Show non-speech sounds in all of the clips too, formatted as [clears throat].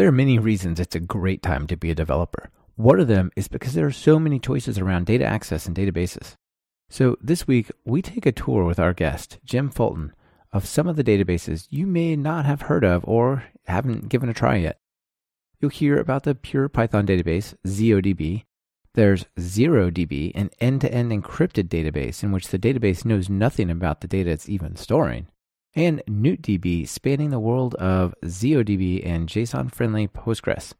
There are many reasons it's a great time to be a developer. One of them is because there are so many choices around data access and databases. So this week, we take a tour with our guest, Jim Fulton, of some of the databases you may not have heard of or haven't given a try yet. You'll hear about the pure Python database, ZODB. There's ZeroDB, an end to end encrypted database in which the database knows nothing about the data it's even storing and NewtDB spanning the world of ZODB and JSON friendly Postgres.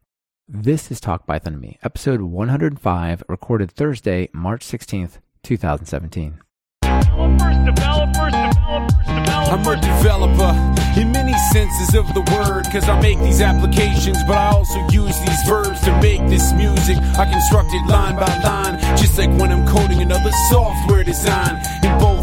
This is Talk Python to Me, episode 105, recorded Thursday, March 16th, 2017. Developers, developers, developers. I'm a developer in many senses of the word, cause I make these applications, but I also use these verbs to make this music. I construct it line by line, just like when I'm coding another software design.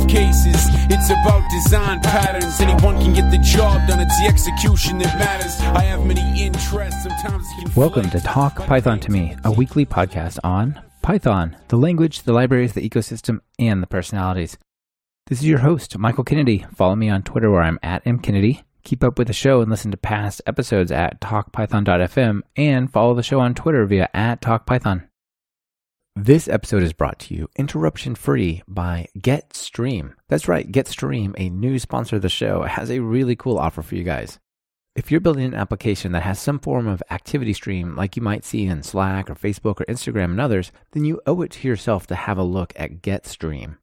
Cases, it's about design patterns. Anyone can get the job done, it's the execution that matters. I have many interests, sometimes. Welcome to Talk Python to Me, a weekly podcast on Python, the language, the libraries, the ecosystem, and the personalities. This is your host, Michael Kennedy. Follow me on Twitter where I'm at mkennedy. Keep up with the show and listen to past episodes at talkpython.fm and follow the show on Twitter via at talkpython. This episode is brought to you interruption free by GetStream. That's right, GetStream, a new sponsor of the show, has a really cool offer for you guys. If you're building an application that has some form of activity stream like you might see in Slack or Facebook or Instagram and others, then you owe it to yourself to have a look at GetStream.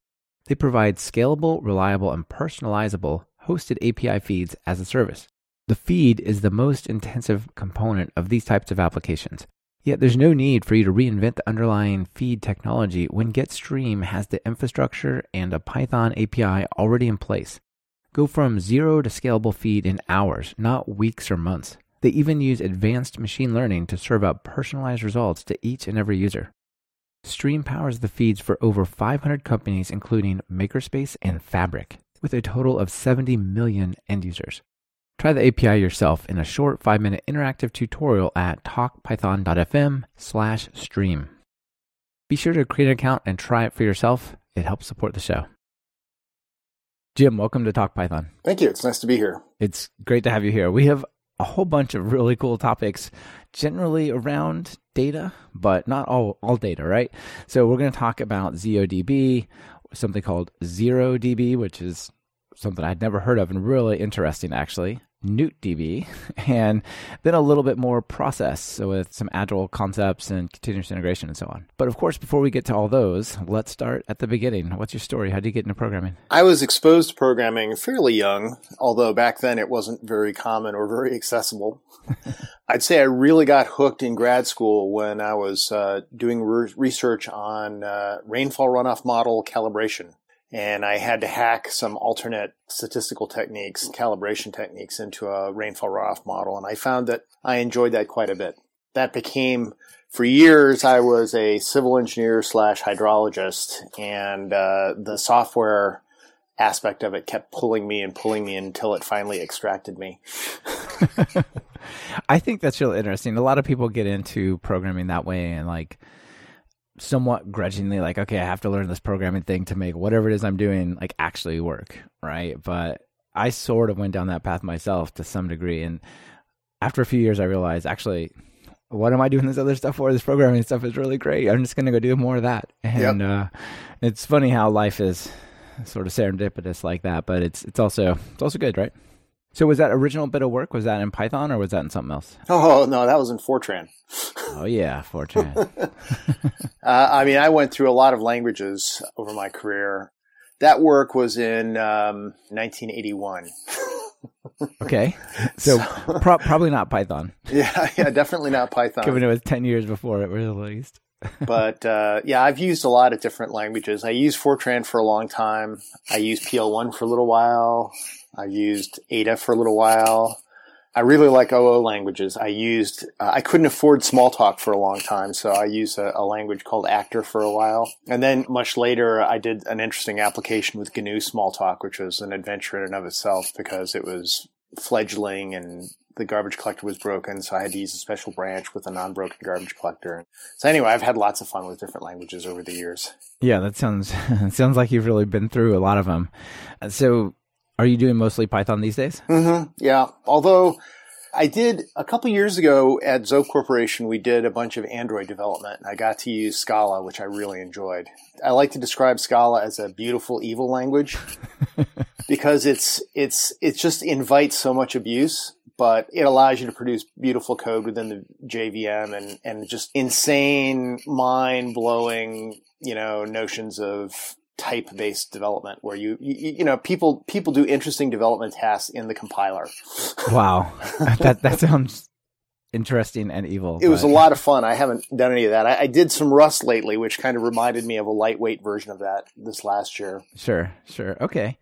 They provide scalable, reliable, and personalizable hosted API feeds as a service. The feed is the most intensive component of these types of applications. Yet there's no need for you to reinvent the underlying feed technology when GetStream has the infrastructure and a Python API already in place. Go from zero to scalable feed in hours, not weeks or months. They even use advanced machine learning to serve up personalized results to each and every user. Stream powers the feeds for over 500 companies, including Makerspace and Fabric, with a total of 70 million end users. Try the API yourself in a short 5-minute interactive tutorial at talkpython.fm slash stream. Be sure to create an account and try it for yourself. It helps support the show. Jim, welcome to Talk Python. Thank you. It's nice to be here. It's great to have you here. We have a whole bunch of really cool topics generally around data, but not all, all data, right? So we're going to talk about ZODB, something called ZeroDB, which is something I'd never heard of and really interesting, actually. NewtDB, [laughs] and then a little bit more process so with some agile concepts and continuous integration and so on. But of course, before we get to all those, let's start at the beginning. What's your story? How did you get into programming? I was exposed to programming fairly young, although back then it wasn't very common or very accessible. [laughs] I'd say I really got hooked in grad school when I was uh, doing re- research on uh, rainfall runoff model calibration and I had to hack some alternate statistical techniques, calibration techniques into a rainfall runoff model. And I found that I enjoyed that quite a bit. That became, for years, I was a civil engineer slash hydrologist, and uh, the software aspect of it kept pulling me and pulling me until it finally extracted me. [laughs] I think that's really interesting. A lot of people get into programming that way and like somewhat grudgingly like okay i have to learn this programming thing to make whatever it is i'm doing like actually work right? But i sort of went down that path myself to some degree. And after a few years i realized actually what am i doing this other stuff for? This programming stuff is really great. I'm just going to go do more of that. And yep. uh, it's funny how life is sort of serendipitous like that but it's it's also it's also good right so was that original bit of work? Was that in Python or was that in something else? Oh no, that was in Fortran. oh yeah, Fortran. [laughs] uh, I mean, I went through a lot of languages over my career. That work was in um, 1981. [laughs] okay, so, so pro- probably not Python. [laughs] Yeah, yeah, definitely not Python. Given it was 10 years before it was released. but uh, yeah, I've used a lot of different languages. I used Fortran for a long time. I used PL1 for a little while. I used Ada for a little while. I really like OO languages. I used, uh, I couldn't afford Smalltalk for a long time, so I used a, a, language called Actor for a while. And then much later, I did an interesting application with GNU Smalltalk, which was an adventure in and of itself because it was fledgling and the garbage collector was broken, so I had to use a special branch with a non-broken garbage collector. So anyway, I've had lots of fun with different languages over the years. Yeah, that sounds [laughs] sounds like you've really been through a lot of them. So are you doing mostly Python these days? Mm-hmm. Yeah. Although I did a couple years ago at Zope Corporation. We did a bunch of Android development, and I got to use Scala, which I really enjoyed. I like to describe Scala as a beautiful evil language [laughs] because it's it's it just invites so much abuse, but it allows you to produce beautiful code within the JVM and and just insane, mind blowing, you know, notions of type based development where you, you you know people people do interesting development tasks in the compiler [laughs] Wow, [laughs] that that sounds interesting and evil. it was a lot of fun i haven't done any of that I, I did some rust lately which kind of reminded me of a lightweight version of that this last year Sure, sure. Okay.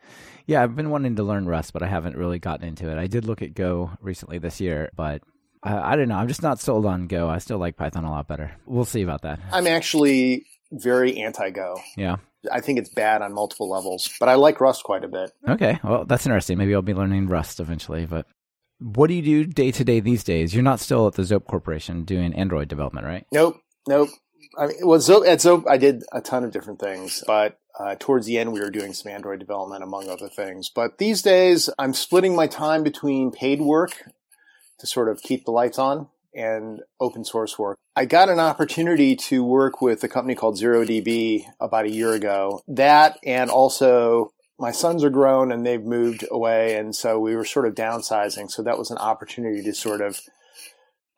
Yeah, I've been wanting to learn Rust, but I haven't really gotten into it. I did look at Go recently this year, but I, I don't know. I'm just not sold on Go. I still like Python a lot better. We'll see about that. i'm actually very anti-go Yeah. i think it's bad on multiple levels but i like rust quite a bit Okay. Well, that's interesting. Maybe I'll be learning Rust eventually, but what do you do day to day these days? You're not still at the Zope Corporation doing Android development, right? Nope, nope. I mean, well, Zope, at Zope, I did a ton of different things, but uh, towards the end, we were doing some Android development, among other things. But these days, I'm splitting my time between paid work to sort of keep the lights on and open source work. I got an opportunity to work with a company called ZeroDB about a year ago. That and also my sons are grown and they've moved away. And so we were sort of downsizing. So that was an opportunity to sort of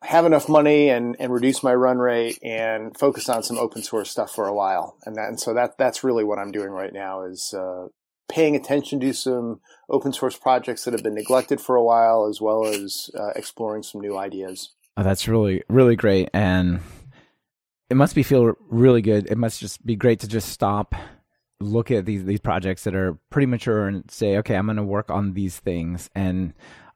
have enough money and, and reduce my run rate and focus on some open source stuff for a while. And that, and so that, that's really what I'm doing right now is, uh, paying attention to some open source projects that have been neglected for a while, as well as uh, exploring some new ideas. Oh, that's really, really great. And it must be feel really good. It must just be great to just stop, look at these, these projects that are pretty mature and say, okay, I'm going to work on these things and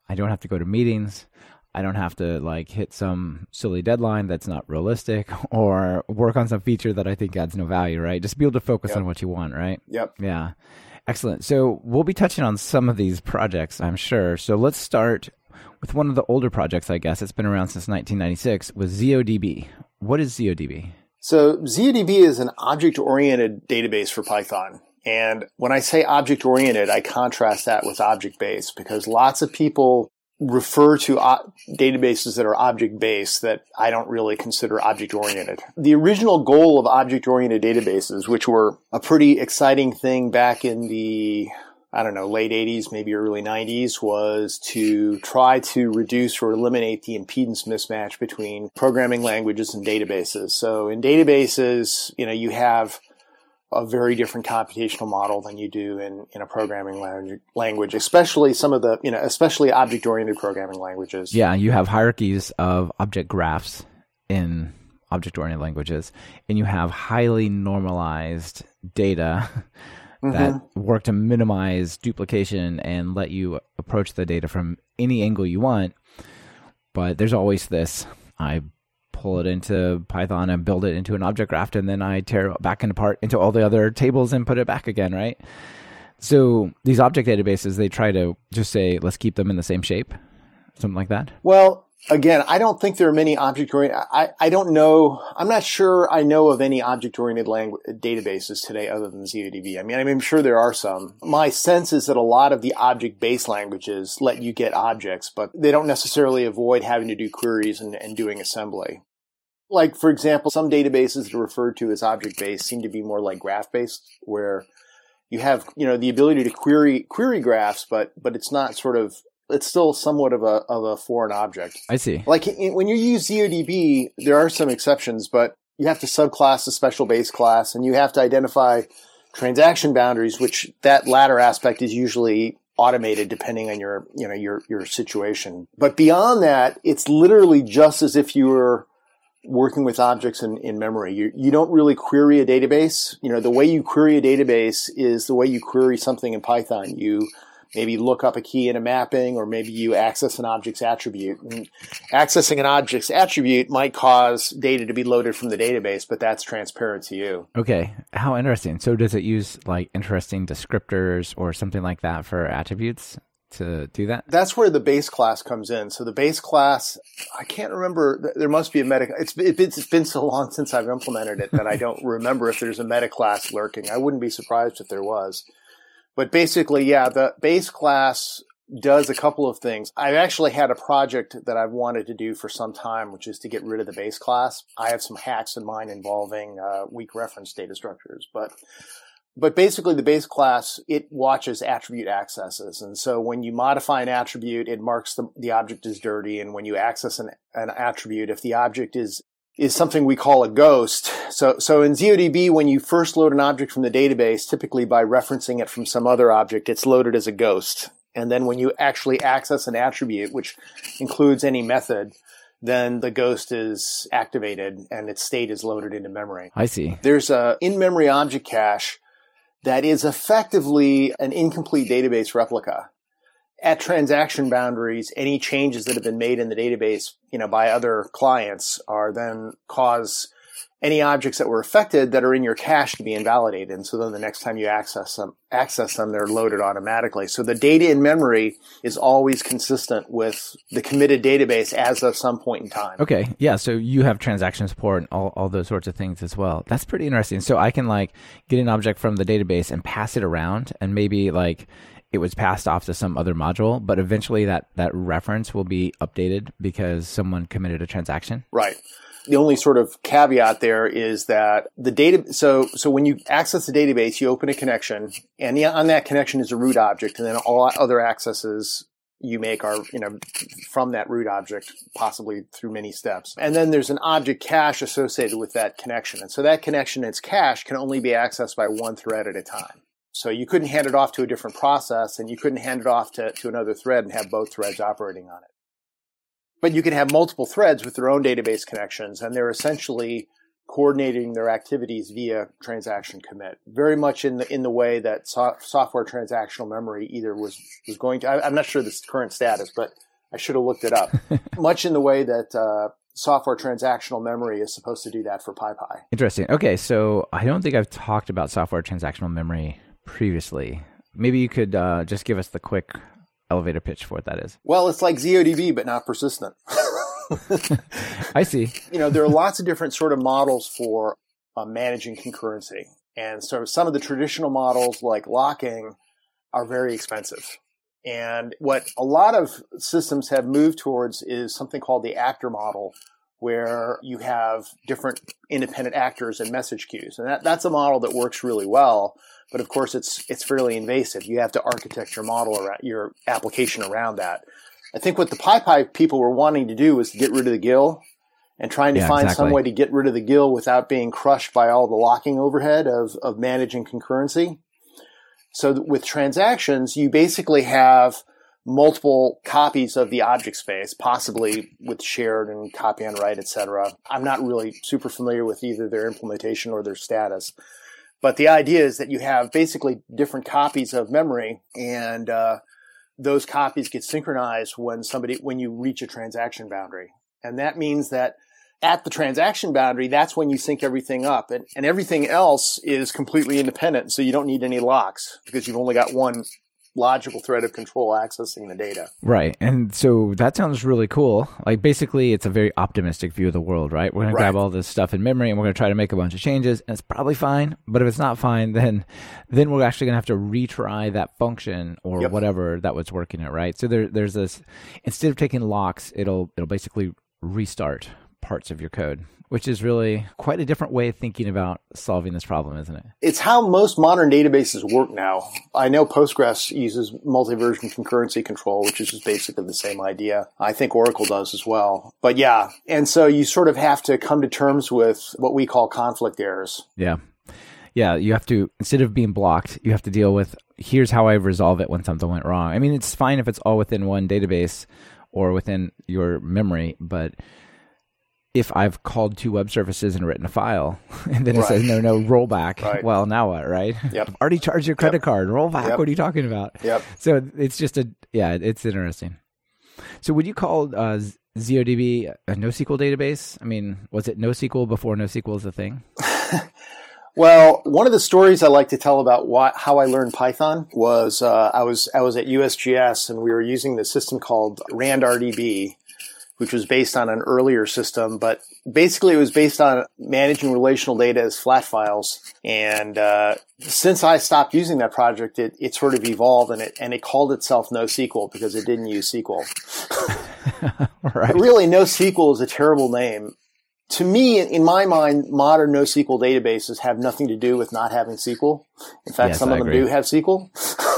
I don't have to go to meetings. I don't have to like hit some silly deadline that's not realistic [laughs] or work on some feature that I think adds no value, right? Just be able to focus Yep. on what you want, right? Yep. Yeah. Excellent. So we'll be touching on some of these projects, I'm sure. So let's start with one of the older projects, I guess. It's been around since 1996 with ZODB. What is ZODB? So ZODB is an object-oriented database for Python. And when I say object-oriented, I contrast that with object-based because lots of people refer to o- databases that are object-based that I don't really consider object-oriented. The original goal of object-oriented databases, which were a pretty exciting thing back in the I don't know, late 80s, maybe early 90s, was to try to reduce or eliminate the impedance mismatch between programming languages and databases. So in databases, you know, you have a very different computational model than you do in, in a programming language, especially some of the, you know, especially object oriented programming languages. Yeah, you have hierarchies of object graphs in object oriented languages, and you have highly normalized data [laughs] that mm-hmm. work to minimize duplication and let you approach the data from any angle you want. But there's always this I pull it into Python and build it into an object graph, and then I tear it back and apart into all the other tables and put it back again, right? So these object databases, they try to just say, let's keep them in the same shape, something like that. Well, again, I don't think there are many object oriented. I, I don't know. I'm not sure I know of any object oriented language databases today other than ZODB. I mean, I'm sure there are some. My sense is that a lot of the object based languages let you get objects, but they don't necessarily avoid having to do queries and, and doing assembly. Like, for example, some databases that are referred to as object based seem to be more like graph based, where you have, you know, the ability to query, query graphs, but, but it's not sort of it's still somewhat of a of a foreign object. I see. Like in, when you use ZODB, there are some exceptions, but you have to subclass a special base class, and you have to identify transaction boundaries, which that latter aspect is usually automated depending on your you know your your situation. But beyond that, it's literally just as if you were working with objects in, in memory. You, you don't really query a database. You know, the way you query a database is the way you query something in Python. You maybe look up a key in a mapping, or maybe you access an object's attribute. And accessing an object's attribute might cause data to be loaded from the database, but that's transparent to you. Okay. How interesting. So does it use like interesting descriptors or something like that for attributes to do that? That's where the base class comes in. So the base class, I can't remember. There must be a meta. It's, it's been so long [laughs] since I've implemented it that I don't remember if there's a meta class lurking. I wouldn't be surprised if there was. But basically, yeah, the base class does a couple of things. I've actually had a project that I've wanted to do for some time, which is to get rid of the base class. I have some hacks in mind involving uh, weak reference data structures, but but basically the base class it watches attribute accesses and so when you modify an attribute it marks the, the object as dirty and when you access an, an attribute if the object is is something we call a ghost. So, so in ZODB, when you first load an object from the database, typically by referencing it from some other object, it's loaded as a ghost. And then when you actually access an attribute, which includes any method, then the ghost is activated and its state is loaded into memory. I see. There's a in-memory object cache that is effectively an incomplete database replica at transaction boundaries, any changes that have been made in the database, you know, by other clients are then cause any objects that were affected that are in your cache to be invalidated. And so then the next time you access them, access them, they're loaded automatically. So the data in memory is always consistent with the committed database as of some point in time. Okay. Yeah. So you have transaction support and all, all those sorts of things as well. That's pretty interesting. So I can like get an object from the database and pass it around and maybe like it was passed off to some other module, but eventually that, that reference will be updated because someone committed a transaction. Right. The only sort of caveat there is that the data, so, so when you access the database, you open a connection and on that connection is a root object and then all other accesses you make are, you know, from that root object, possibly through many steps. And then there's an object cache associated with that connection. And so that connection, its cache can only be accessed by one thread at a time. So you couldn't hand it off to a different process and you couldn't hand it off to, to another thread and have both threads operating on it. But you can have multiple threads with their own database connections and they're essentially coordinating their activities via transaction commit. Very much in the in the way that so- software transactional memory either was was going to. I, am not sure the current status, but I should have looked it up. [laughs] much in the way that uh, software transactional memory is supposed to do that for PyPy. Interesting. Okay, so I don't think I've talked about software transactional memory previously. Maybe you could uh, just give us the quick elevator pitch for what that is. Well, it's like ZODB, but not persistent. [laughs] I see. You know, there are lots of different sort of models for uh, managing concurrency. And so some of the traditional models like locking are very expensive. And what a lot of systems have moved towards is something called the actor model, where you have different independent actors and message queues. And that, that's a model that works really well. But of course, it's it's fairly invasive. You have to architect your model around your application around that. I think what the PyPy people were wanting to do was to get rid of the GIL and trying to yeah, find exactly. some way to get rid of the GIL without being crushed by all the locking overhead of, of managing concurrency. So with transactions, you basically have multiple copies of the object space, possibly with shared and copy on write, etc. I'm not really super familiar with either their implementation or their status. But the idea is that you have basically different copies of memory and uh, those copies get synchronized when somebody when you reach a transaction boundary. And that means that at the transaction boundary, that's when you sync everything up and, and everything else is completely independent. So you don't need any locks because you've only got one logical thread of control accessing the data. Right. And so that sounds really cool. Like basically it's a very optimistic view of the world, right? We're going right. to grab all this stuff in memory and we're going to try to make a bunch of changes and it's probably fine. But if it's not fine, then then we're actually going to have to retry that function or yep. whatever that was working it, right? So there there's this instead of taking locks, it'll it'll basically restart parts of your code which is really quite a different way of thinking about solving this problem, isn't it? It's how most modern databases work now. I know Postgres uses multi-version concurrency control, which is just basically the same idea. I think Oracle does as well. But yeah, and so you sort of have to come to terms with what we call conflict errors. Yeah. Yeah, you have to instead of being blocked, you have to deal with here's how I resolve it when something went wrong. I mean, it's fine if it's all within one database or within your memory, but if I've called two web services and written a file, [laughs] and then it right. says no, no, rollback. Right. Well, now what, right? Yep. [laughs] I've already charged your credit yep. card. Roll back. Yep. What are you talking about? Yep. So it's just a yeah, it's interesting. So would you call uh, ZODB a NoSQL database? I mean, was it NoSQL before NoSQL is a thing? [laughs] well, one of the stories I like to tell about why, how I learned Python was uh, I was I was at USGS and we were using the system called RandRDB which was based on an earlier system, but basically it was based on managing relational data as flat files. And uh, since I stopped using that project, it, it sort of evolved and it and it called itself NoSQL because it didn't use SQL. [laughs] right. Really, NoSQL is a terrible name. To me, in my mind, modern NoSQL databases have nothing to do with not having SQL. In fact, Yes, some I of them agree. do have SQL. [laughs]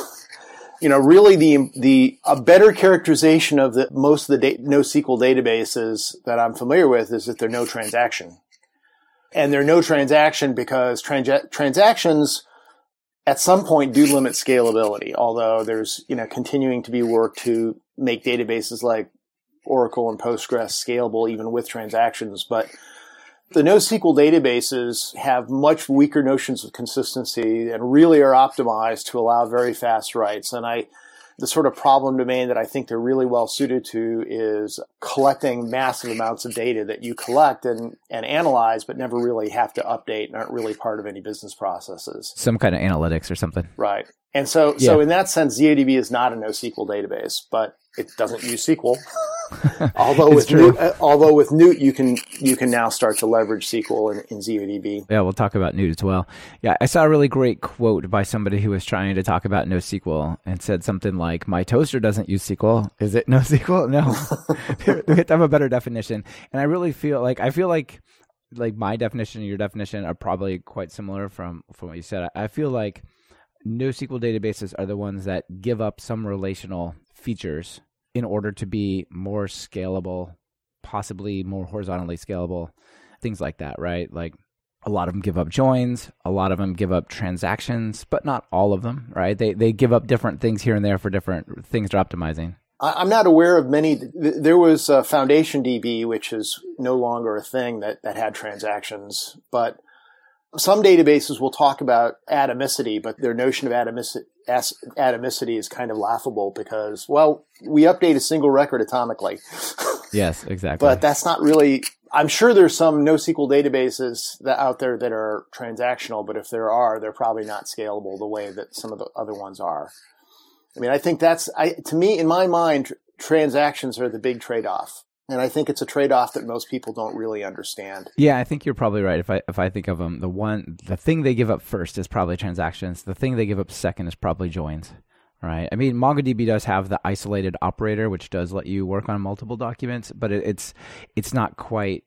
you know, really the the a better characterization of the most of the da- NoSQL databases that I'm familiar with is that they're no transaction, and they're no transaction because transactions at some point do limit scalability. Although there's you know continuing to be work to make databases like Oracle and Postgres scalable even with transactions, but the NoSQL databases have much weaker notions of consistency and really are optimized to allow very fast writes. And I, the sort of problem domain that I think they're really well suited to is collecting massive amounts of data that you collect and, and analyze, but never really have to update and aren't really part of any business processes. Some kind of analytics or something. Right. And so, so in that sense, ZODB is not a NoSQL database, but it doesn't use SQL. [laughs] although with. Newt, uh, although with Newt, you can you can now start to leverage SQL in, in ZODB. Yeah, we'll talk about Newt as well. Yeah, I saw a really great quote by somebody who was trying to talk about NoSQL and said something like, "My toaster doesn't use SQL. Is it NoSQL? No, [laughs] we [laughs] have to have a better definition." And I really feel like I feel like like my definition and your definition are probably quite similar from from what you said. I, I feel like NoSQL databases are the ones that give up some relational features in order to be more scalable, possibly more horizontally scalable, things like that, right? Like a lot of them give up joins, a lot of them give up transactions, but not all of them, right? They they give up different things here and there for different things they're optimizing. I'm not aware of many. There was Foundation DB, which is no longer a thing that that had transactions, but some databases will talk about atomicity, but their notion of atomicity, atomicity is kind of laughable because, well, we update a single record atomically. [laughs] Yes, exactly. but that's not really i'm sure there's some nosql databases that out there that are transactional but if there are they're probably not scalable the way that some of the other ones are i mean i think that's i to me in my mind tr- transactions are the big trade-off and i think it's a trade-off that most people don't really understand Yeah, I think you're probably right. If I if I think of them, the one the thing they give up first is probably transactions. The thing they give up second is probably joins. Right. I mean, MongoDB does have the isolated operator, which does let you work on multiple documents, but it, it's it's not quite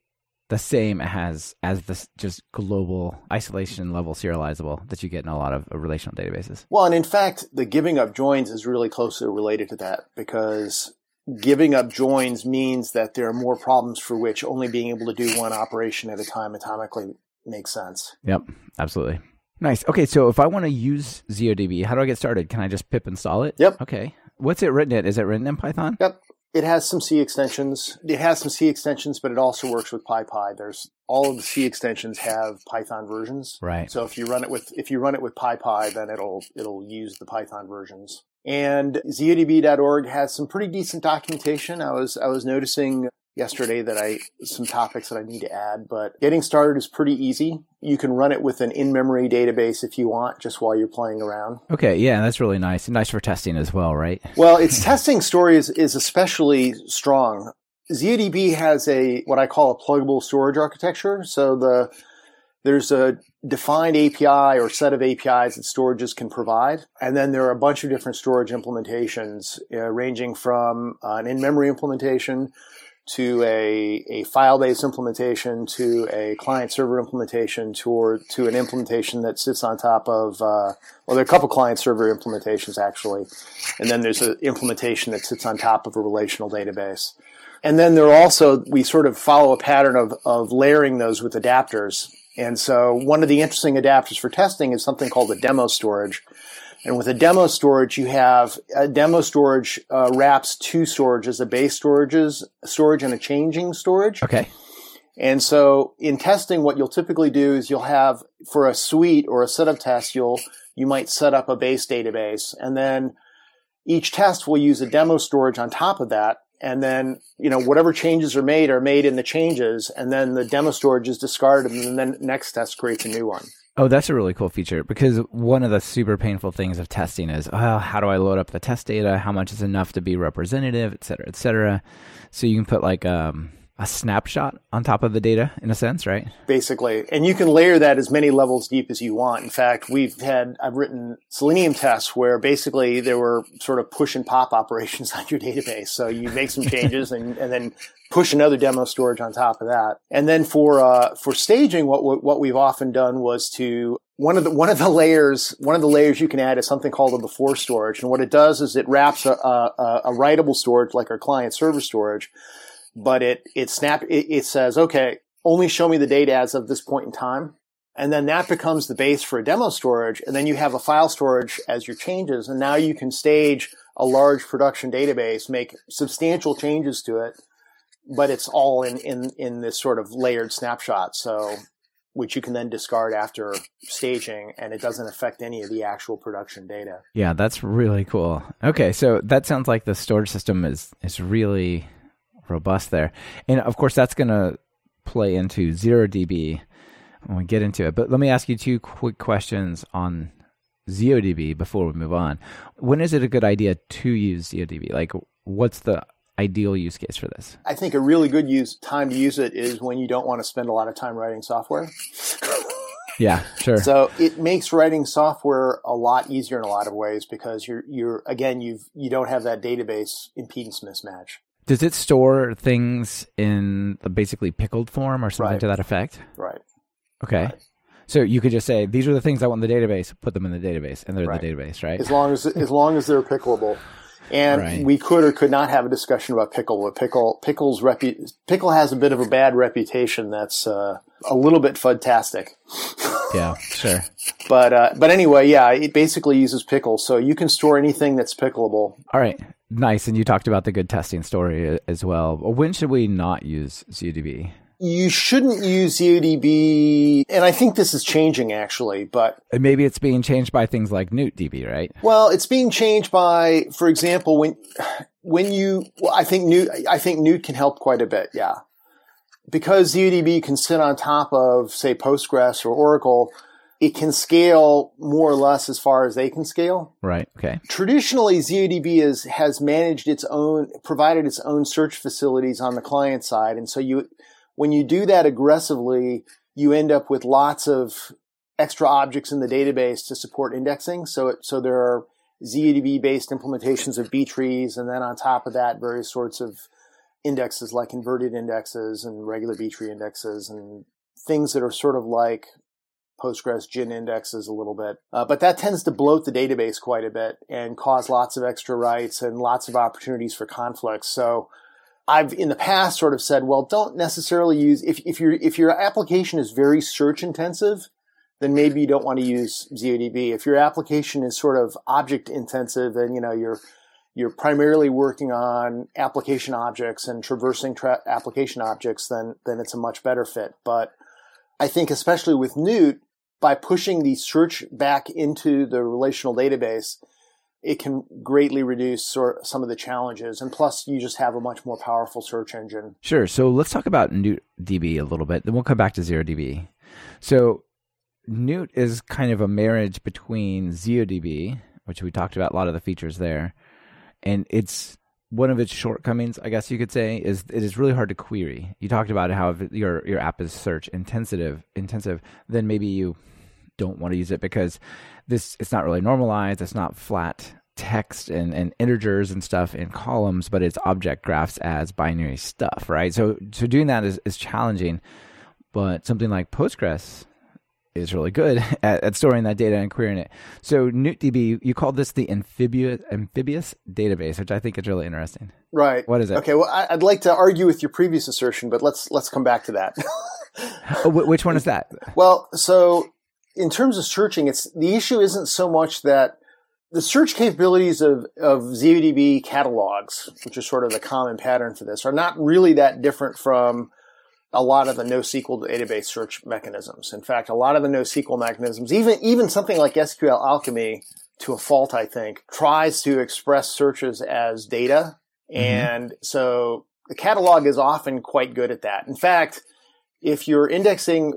the same as as this just global isolation level serializable that you get in a lot of uh, relational databases. well and in fact the giving up joins is really closely related to that because giving up joins means that there are more problems for which only being able to do one operation at a time atomically makes sense Yep, absolutely. Nice. Okay, so if I want to use ZODB, how do I get started? Can I just pip install it? Yep. Okay. What's it written in? Is it written in Python? Yep. It has some C extensions. It has some C extensions, but it also works with PyPy. There's all of the C extensions have Python versions. Right. So if you run it with if you run it with PyPy, then it'll it'll use the Python versions. And ZODB.org has some pretty decent documentation. I was I was noticing yesterday that I some topics that I need to add, but getting started is pretty easy. You can run it with an in-memory database if you want, just while you're playing around. Okay, yeah, that's really nice. Nice for testing as well, right? Well, its testing story is, is especially strong. ZODB has a what I call a pluggable storage architecture. So the there's a defined API or set of APIs that storages can provide, and then there are a bunch of different storage implementations, uh, ranging from uh, an in-memory implementation to a, a file-based implementation to a client-server implementation to to an implementation that sits on top of uh, well, there are a couple client-server implementations actually, and then there's an implementation that sits on top of a relational database. And then there are also, we sort of follow a pattern of, of layering those with adapters. And so one of the interesting adapters for testing is something called a demo storage. And with a demo storage, you have a demo storage uh, wraps two storages, a base storages storage and a changing storage. Okay. And so in testing, what you'll typically do is you'll have for a suite or a set of tests, you'll, you might set up a base database and then each test will use a demo storage on top of that. And then, you know, whatever changes are made are made in the changes and then the demo storage is discarded and then the next test creates a new one. Oh, that's a really cool feature because one of the super painful things of testing is, oh, how do I load up the test data? How much is enough to be representative, et cetera, et cetera. So you can put like um, a snapshot on top of the data in a sense, right? Basically. And you can layer that as many levels deep as you want. In fact, we've had, I've written Selenium tests where basically there were sort of push and pop [laughs] operations on your database. So you make some changes and, and then push another demo storage on top of that. And then for, uh, for staging, what, what we've often done was to one of the one of the layers one of the layers you can add is something called a before storage and what it does is it wraps a, a, a writable storage like our client server storage but it it snap it, it says okay only show me the data as of this point in time and then that becomes the base for a demo storage and then you have a file storage as your changes and now you can stage a large production database make substantial changes to it but it's all in in in this sort of layered snapshot so which you can then discard after staging and it doesn't affect any of the actual production data. Yeah, that's really cool. Okay, so that sounds like the storage system is is really robust there. And of course, that's going to play into zero DB when we get into it. But let me ask you two quick questions on ZODB before we move on. When is it a good idea to use ZODB? Like, what's the ideal use case for this? I think a really good use time to use it is when you don't want to spend a lot of time writing software. [laughs] yeah, sure. So it makes writing software a lot easier in a lot of ways because you're you're again you've you don't have that database impedance mismatch. Does it store things in basically pickled form or something Right. to that effect? Right. Okay. Right. So you could just say, these are the things I want in the database, put them in the database, and they're Right. in the database, right? As long as as long as they're pickleable. And Right. we could or could not have a discussion about pickle. But pickle pickle's repu- pickle has a bit of a bad reputation. That's uh, a little bit fudtastic. [laughs] yeah, sure. But uh, but anyway, yeah, it basically uses pickle, so you can store anything that's pickleable. All right. Nice. And you talked about the good testing story as well. When should we not use ZODB? You shouldn't use ZODB, and I think this is changing actually. But And maybe it's being changed by things like NewtDB, right? well, it's being changed by, for example, when when you, well, I think Newt, I think Newt can help quite a bit. Yeah, because ZODB can sit on top of, say, Postgres or Oracle. It can scale more or less as far as they can scale. Right. Okay. traditionally ZODB is, has managed its own, provided its own search facilities on the client side. And so you, when you do that aggressively, you end up with lots of extra objects in the database to support indexing. So it, so there are ZODB based implementations of B trees. And then on top of that, various sorts of indexes like inverted indexes and regular B tree indexes and things that are sort of like Postgres gin indexes a little bit. Uh, but that tends to bloat the database quite a bit and cause lots of extra writes and lots of opportunities for conflicts. So I've in the past sort of said, well, don't necessarily use if, if your if your application is very search intensive, then maybe you don't want to use ZODB. If your application is sort of object intensive and you know you're you're primarily working on application objects and traversing tra- application objects, then then it's a much better fit. But I think especially with Newt, by pushing the search back into the relational database, it can greatly reduce sort some of the challenges. And plus, you just have a much more powerful search engine. Sure. So let's talk about Newt DB a little bit. Then we'll come back to zero DB. So Newt is kind of a marriage between ZODB, which we talked about a lot of the features there, and it's one of its shortcomings, I guess you could say, is it is really hard to query. You talked about how if your your app is search intensive, intensive, then maybe you don't want to use it because this it's not really normalized. It's not flat text and, and integers and stuff in columns, but it's object graphs as binary stuff, right? So so doing that is, is challenging. But something like Postgres is really good [laughs] at, at storing that data and querying it. So NewtDB, you called this the amphibious amphibious database, which I think is really interesting. Right. What is it? Okay. Well, I, I'd like to argue with your previous assertion, but let's let's come back to that. [laughs] Oh, which one is that? Well, so in terms of searching, it's the issue isn't so much that the search capabilities of, of ZODB catalogs, which is sort of the common pattern for this, are not really that different from a lot of the NoSQL database search mechanisms. In fact, a lot of the NoSQL mechanisms, even even something like SQL Alchemy, to a fault, I think, tries to express searches as data, mm-hmm. and so the catalog is often quite good at that. In fact, if you're indexing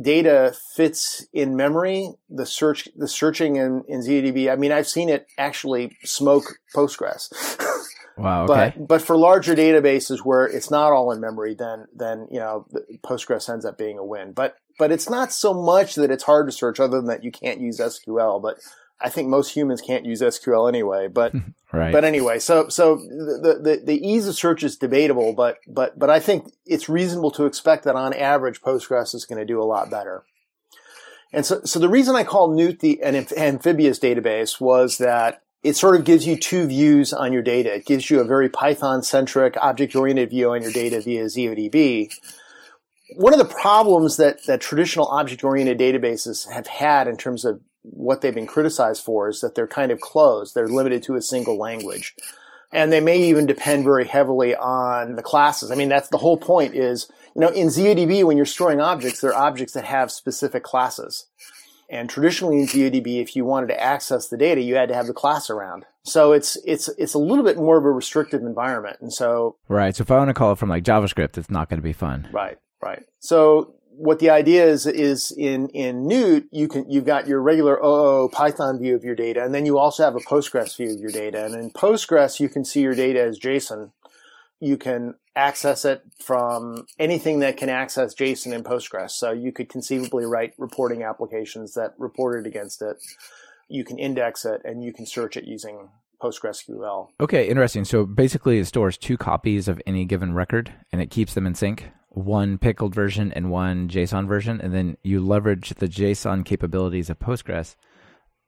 data fits in memory, the search, the searching in, in ZODB, I mean, I've seen it actually smoke Postgres. [laughs] Wow. Okay. But but for larger databases where it's not all in memory, then then you know Postgres ends up being a win. But but it's not so much that it's hard to search, other than that you can't use SQL. But I think most humans can't use SQL anyway. But [laughs] right. but anyway, so so the, the the ease of search is debatable, but but but I think it's reasonable to expect that on average Postgres is going to do a lot better. And so so the reason I call Newt the an amphibious database was that it sort of gives you two views on your data. It gives you a very Python centric, object oriented view on your data via ZODB. One of the problems that, that traditional object oriented databases have had in terms of what they've been criticized for is that they're kind of closed. They're limited to a single language. And they may even depend very heavily on the classes. I mean, that's the whole point is, you know, in ZODB, when you're storing objects, they're objects that have specific classes. And traditionally in ZODB, if you wanted to access the data, you had to have the class around. So it's it's it's a little bit more of a restrictive environment. And so Right. So if I want to call it from like JavaScript, it's not going to be fun. Right, right. So what the idea is is in in Newt, you can you've got your regular OO Python view of your data, and then you also have a Postgres view of your data. And in Postgres, you can see your data as JSON. You can access it from anything that can access JSON in Postgres. So you could conceivably write reporting applications that reported against it. You can index it and you can search it using PostgreSQL. Okay, interesting. So basically, it stores two copies of any given record and it keeps them in sync one pickled version and one JSON version. And then you leverage the JSON capabilities of Postgres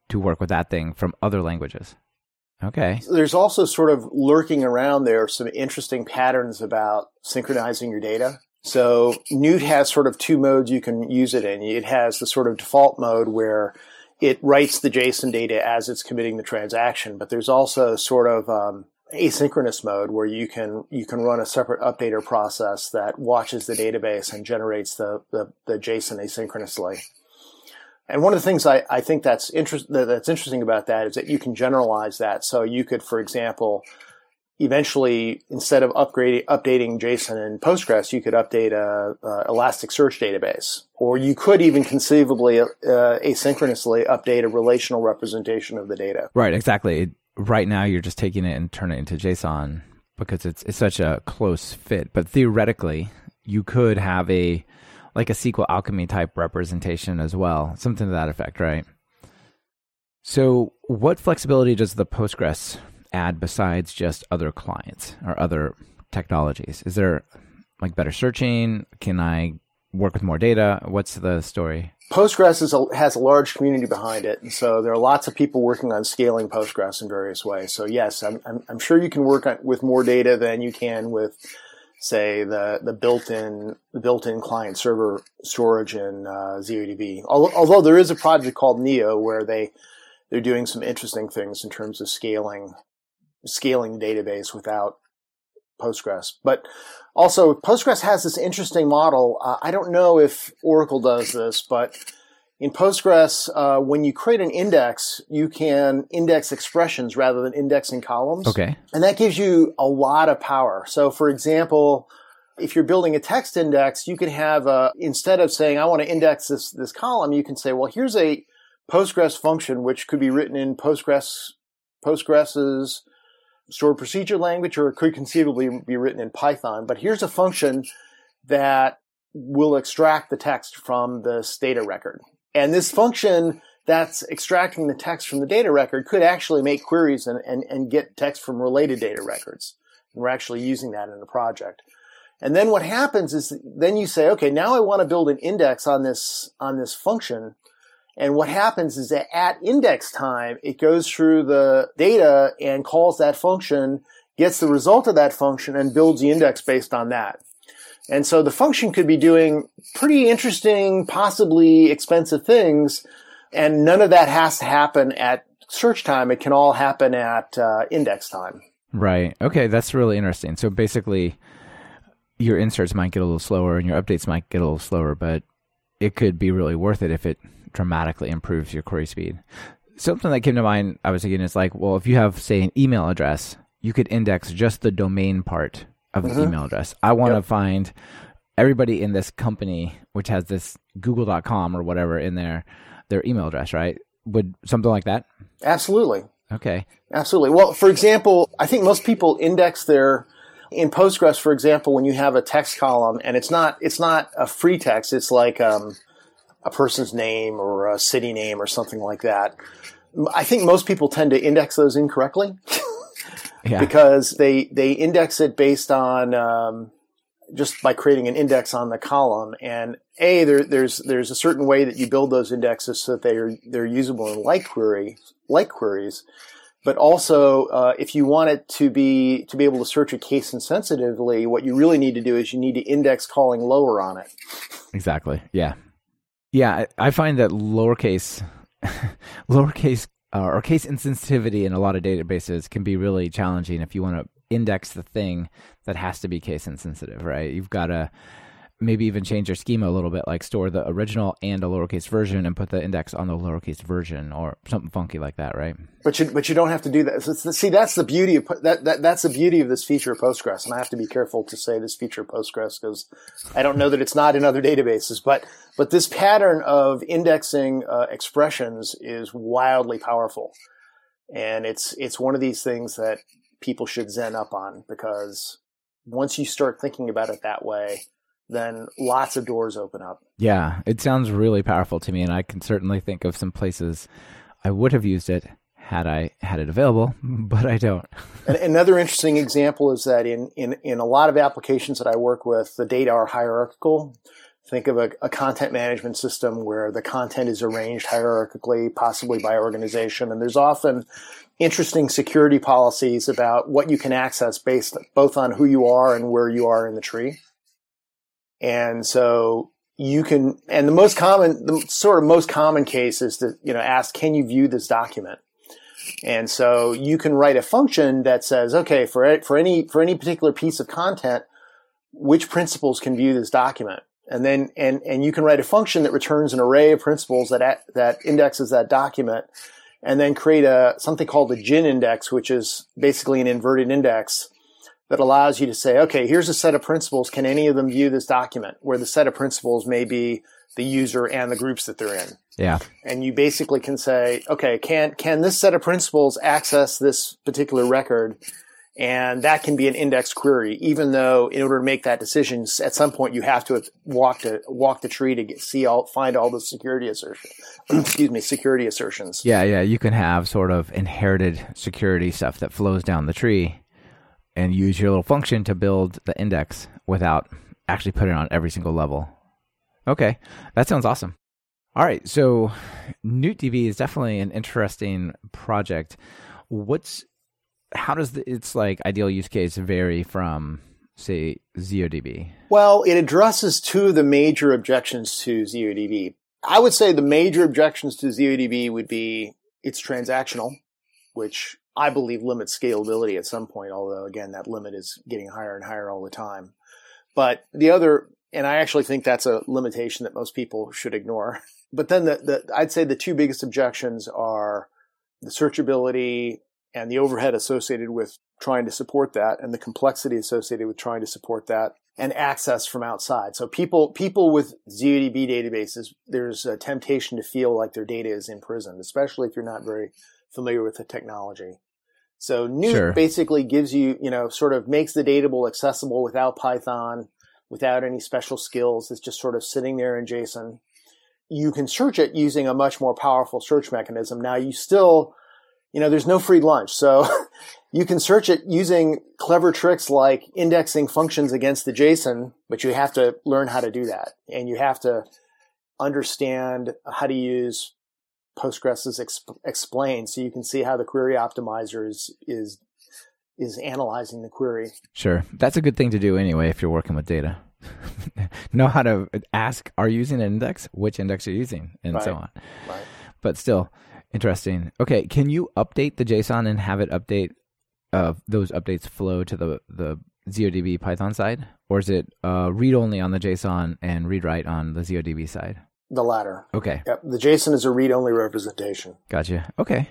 to work with that thing from other languages. Okay. There's also sort of lurking around there some interesting patterns about synchronizing your data. So Newt has sort of two modes you can use it in. It has the sort of default mode where it writes the JSON data as it's committing the transaction, but there's also sort of um, asynchronous mode where you can you can run a separate updater process that watches the database and generates the, the, the JSON asynchronously. And one of the things I, I think that's interest, that's interesting about that is that you can generalize that. So you could, for example, eventually, instead of upgrading, updating JSON in Postgres, you could update a, a Elasticsearch database, or you could even conceivably uh, asynchronously update a relational representation of the data. Right, exactly. Right now, you're just taking it and turn it into JSON because it's it's such a close fit. But theoretically, you could have a like a SQL alchemy type representation as well, something to that effect, right? So, what flexibility does the Postgres add besides just other clients or other technologies? Is there like better searching? Can I work with more data? What's the story? Postgres a, has a large community behind it, and so there are lots of people working on scaling Postgres in various ways. So yes, I'm, I'm, I'm sure you can work on, with more data than you can with say the the built-in built-in client server storage in uh, ZODB. Although there is a project called Neo where they they're doing some interesting things in terms of scaling scaling database without Postgres. But also Postgres has this interesting model. Uh, I don't know if Oracle does this, but in Postgres, uh, when you create an index, you can index expressions rather than indexing columns. Okay. And that gives you a lot of power. So for example, if you're building a text index, you can have a, instead of saying, I want to index this, this column, you can say, well, here's a Postgres function, which could be written in Postgres, Postgres's stored procedure language, or it could conceivably be written in Python. But here's a function that will extract the text from this data record. And this function that's extracting the text from the data record could actually make queries and, and, and get text from related data records. And we're actually using that in the project. And then what happens is then you say, okay, now I want to build an index on this, on this function. And what happens is that at index time, it goes through the data and calls that function, gets the result of that function and builds the index based on that. And so the function could be doing pretty interesting, possibly expensive things, and none of that has to happen at search time. It can all happen at uh, index time. Right. Okay, that's really interesting. So basically, your inserts might get a little slower and your updates might get a little slower, but it could be really worth it if it dramatically improves your query speed. Something that came to mind, I was thinking, is like, well, if you have, say, an email address, you could index just the domain part of the mm-hmm. email address. I want to yep. find everybody in this company, which has this Google.com or whatever in there, their email address, right? Would something like that? Absolutely. Okay. Absolutely. Well, for example, I think most people index their in Postgres, for example, when you have a text column and it's not it's not a free text, it's like um, a person's name or a city name or something like that. I think most people tend to index those incorrectly [laughs] Yeah. because they they index it based on um, just by creating an index on the column. And a there, there's there's a certain way that you build those indexes so that they're they're usable in like query like queries. But also, uh, if you want it to be to be able to search a case insensitively, what you really need to do is you need to index calling lower on it. Exactly. Yeah. Yeah. I find that lowercase, [laughs] lowercase uh, or case insensitivity in a lot of databases can be really challenging if you want to index the thing that has to be case insensitive, right? You've got to maybe even change your schema a little bit, like store the original and a lowercase version and put the index on the lowercase version or something funky like that, right? But you but you don't have to do that. See, that's the beauty of that, that that's the beauty of this feature of Postgres, and I have to be careful to say this feature of Postgres because I don't know that it's not in other databases. But but this pattern of indexing uh, expressions is wildly powerful, and it's it's one of these things that people should zen up on because once you start thinking about it that way, then lots of doors open up. Yeah, it sounds really powerful to me, and I can certainly think of some places I would have used it had I had it available, [laughs] but I don't. [laughs] Another interesting example is that in, in, in a lot of applications that I work with, the data are hierarchical. Think of a, a content management system where the content is arranged hierarchically, possibly by organization. And there's often interesting security policies about what you can access based both on who you are and where you are in the tree. And so you can, and the most common, the sort of most common case is to, you know, ask, can you view this document? And so you can write a function that says, okay, for, for any, for any particular piece of content, which principals can view this document? And then, and, and you can write a function that returns an array of principals that, that indexes that document and then create a, something called a gin index, which is basically an inverted index that allows you to say, okay, here's a set of principals. Can any of them view this document? Where the set of principals may be the user and the groups that they're in Yeah. and you basically can say, okay, can can this set of principals access this particular record? And that can be an index query, even though in order to make that decision, at some point you have to walk to walk the tree to get, see all find all the security assertions. [clears throat] excuse me, security assertions. Yeah, yeah. You can have sort of inherited security stuff that flows down the tree and use your little function to build the index without actually putting it on every single level. Okay, that sounds awesome. All right, so NewtDB is definitely an interesting project. What's how does the, its like ideal use case vary from say ZODB? Well, it addresses two of the major objections to ZODB. I would say the major objections to ZODB would be it's transactional, which I believe limits scalability at some point, although again, that limit is getting higher and higher all the time. But the other, and I actually think that's a limitation that most people should ignore. [laughs] But then the, the I'd say the two biggest objections are the searchability and the overhead associated with trying to support that and the complexity associated with trying to support that and access from outside. So people, people with ZODB databases, there's a temptation to feel like their data is imprisoned, especially if you're not very familiar with the technology. So Newt Sure. basically gives you, you know, sort of makes the datable accessible without Python, without any special skills. It's just sort of sitting there in JSON. You can search it using a much more powerful search mechanism. Now you still, you know, there's no free lunch. So [laughs] you can search it using clever tricks like indexing functions against the JSON, but you have to learn how to do that. And you have to understand how to use Postgres's exp- explained, so you can see how the query optimizer is, is, is analyzing the query. Sure, that's a good thing to do anyway if you're working with data. [laughs] know how to ask, are you using an index? Which index are you using? And so on. Right. But still, interesting. Okay, can you update the JSON and have it update, uh, those updates flow to the, the ZODB Python side? Or is it uh, read only on the JSON and read write on the ZODB side? The latter. Okay, Yep. The JSON is a read-only representation. gotcha. Okay,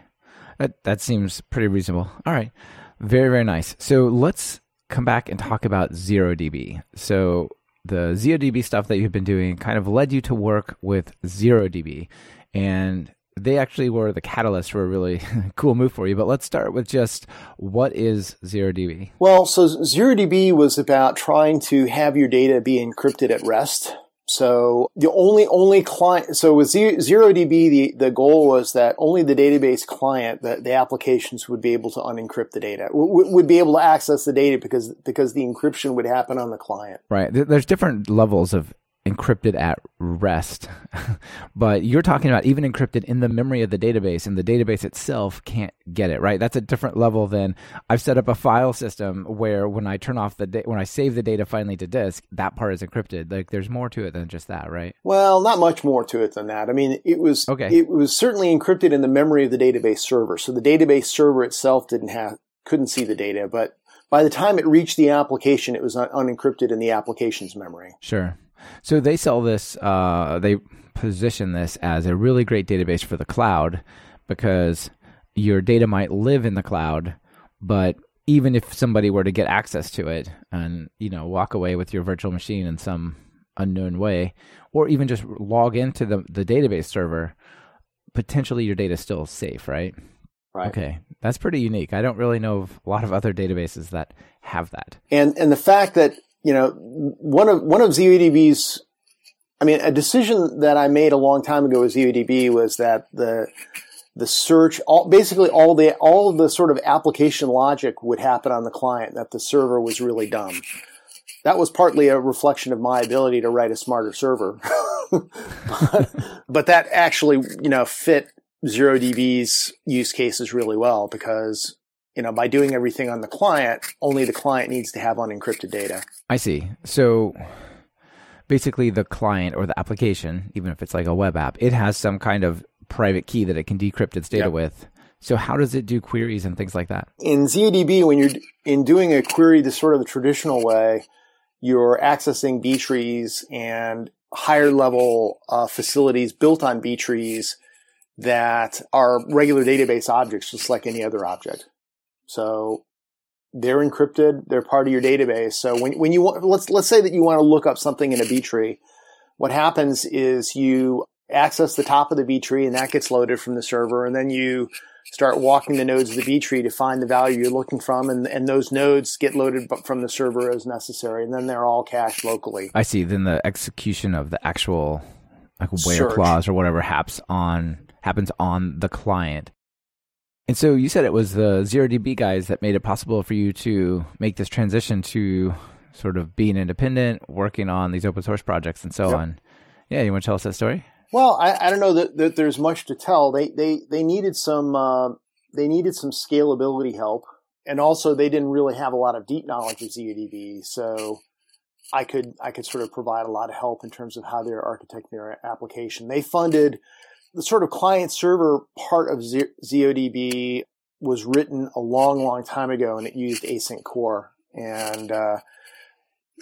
that, that seems pretty reasonable. All right, very, very nice. So let's come back and talk about ZODB. So the ZeroDB stuff that you've been doing kind of led you to work with ZeroDB. And they actually were the catalyst for a really [laughs] cool move for you. But let's start with just what is ZeroDB? Well, so ZeroDB was about trying to have your data be encrypted at rest. So the only only client. So with ZeroDB, the the goal was that only the database client, that the applications would be able to unencrypt the data, would, would be able to access the data because because the encryption would happen on the client. Right. There's different levels of encrypted at rest. [laughs] but you're talking about even encrypted in the memory of the database, and the database itself can't get it, right? That's a different level than I've set up a file system where when I turn off the da- when I save the data finally to disk, that part is encrypted. Like there's more to it than just that, right? Well, not much more to it than that. I mean, it was okay. it was certainly encrypted in the memory of the database server. So the database server itself didn't have couldn't see the data, but by the time it reached the application, it was un- unencrypted in the application's memory. Sure. So they sell this, uh, they position this as a really great database for the cloud because your data might live in the cloud, but even if somebody were to get access to it and you know walk away with your virtual machine in some unknown way, or even just log into the the database server, potentially your data is still safe, right? Right. Okay, that's pretty unique. I don't really know of a lot of other databases that have that. And and the fact that you know, one of one of ZeroDB's, I mean, a decision that I made a long time ago with ZODB was that the the search, all, basically all the all the sort of application logic would happen on the client. That the server was really dumb. That was partly a reflection of my ability to write a smarter server, [laughs] but, but that actually, you know, fit ZeroDB's use cases really well because you know, by doing everything on the client, only the client needs to have unencrypted data. I see. So basically the client or the application, even if it's like a web app, it has some kind of private key that it can decrypt its data yep. with. So how does it do queries and things like that? In ZeroDB, when you're in doing a query the sort of the traditional way, you're accessing B trees and higher level uh, facilities built on B trees that are regular database objects, just like any other object. So they're encrypted. They're part of your database. So when, when you want, let's, let's say that you want to look up something in a B tree. What happens is you access the top of the B tree and that gets loaded from the server. And then you start walking the nodes of the B tree to find the value you're looking from. And, and those nodes get loaded from the server as necessary. And then they're all cached locally. I see. Then the execution of the actual like where clause or whatever happens on happens on the client and so you said it was the ZeroDB guys that made it possible for you to make this transition to sort of being independent, working on these open source projects and so yep. on. Yeah, you want to tell us that story? Well, I, I don't know that, that, there's much to tell. They they they needed some uh, they needed some scalability help, and also they didn't really have a lot of deep knowledge of ZODB. So I could I could sort of provide a lot of help in terms of how they're architecting their application. They funded the sort of client server part of ZODB was written a long, long time ago and it used asyncore. And, uh,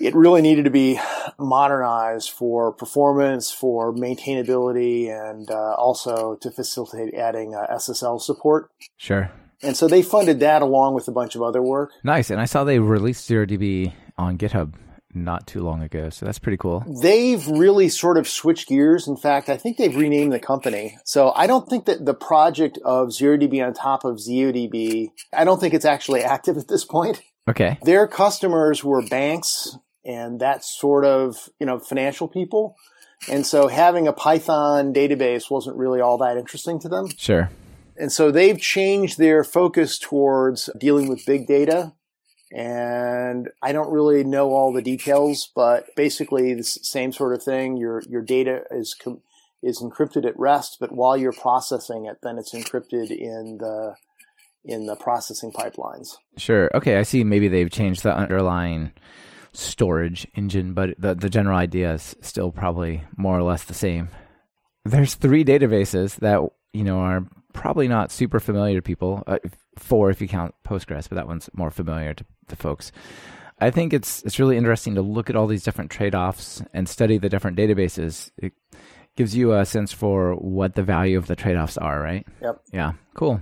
it really needed to be modernized for performance, for maintainability, and uh, also to facilitate adding uh, SSL support. Sure. And so they funded that along with a bunch of other work. Nice. And I saw they released ZeroDB on GitHub not too long ago. So that's pretty cool. They've really sort of switched gears. In fact, I think they've renamed the company. So I don't think that the project of ZeroDB on top of ZODB, I don't think it's actually [laughs] active at this point. Okay. Their customers were banks and that sort of, you know, financial people. And so having a Python database wasn't really all that interesting to them. Sure. And so they've changed their focus towards dealing with big data and I don't really know all the details, but basically the same sort of thing. Your your data is com- is encrypted at rest, but while you're processing it, then it's encrypted in the in the processing pipelines. Sure. Okay, I see. Maybe they've changed the underlying storage engine, but the the general idea is still probably more or less the same. There's three databases that you know are probably not super familiar to people. Uh, four if you count Postgres, but that one's more familiar to the folks. I think it's it's really interesting to look at all these different trade-offs and study the different databases. It gives you a sense for what the value of the trade-offs are, right? Yep. Yeah. Cool.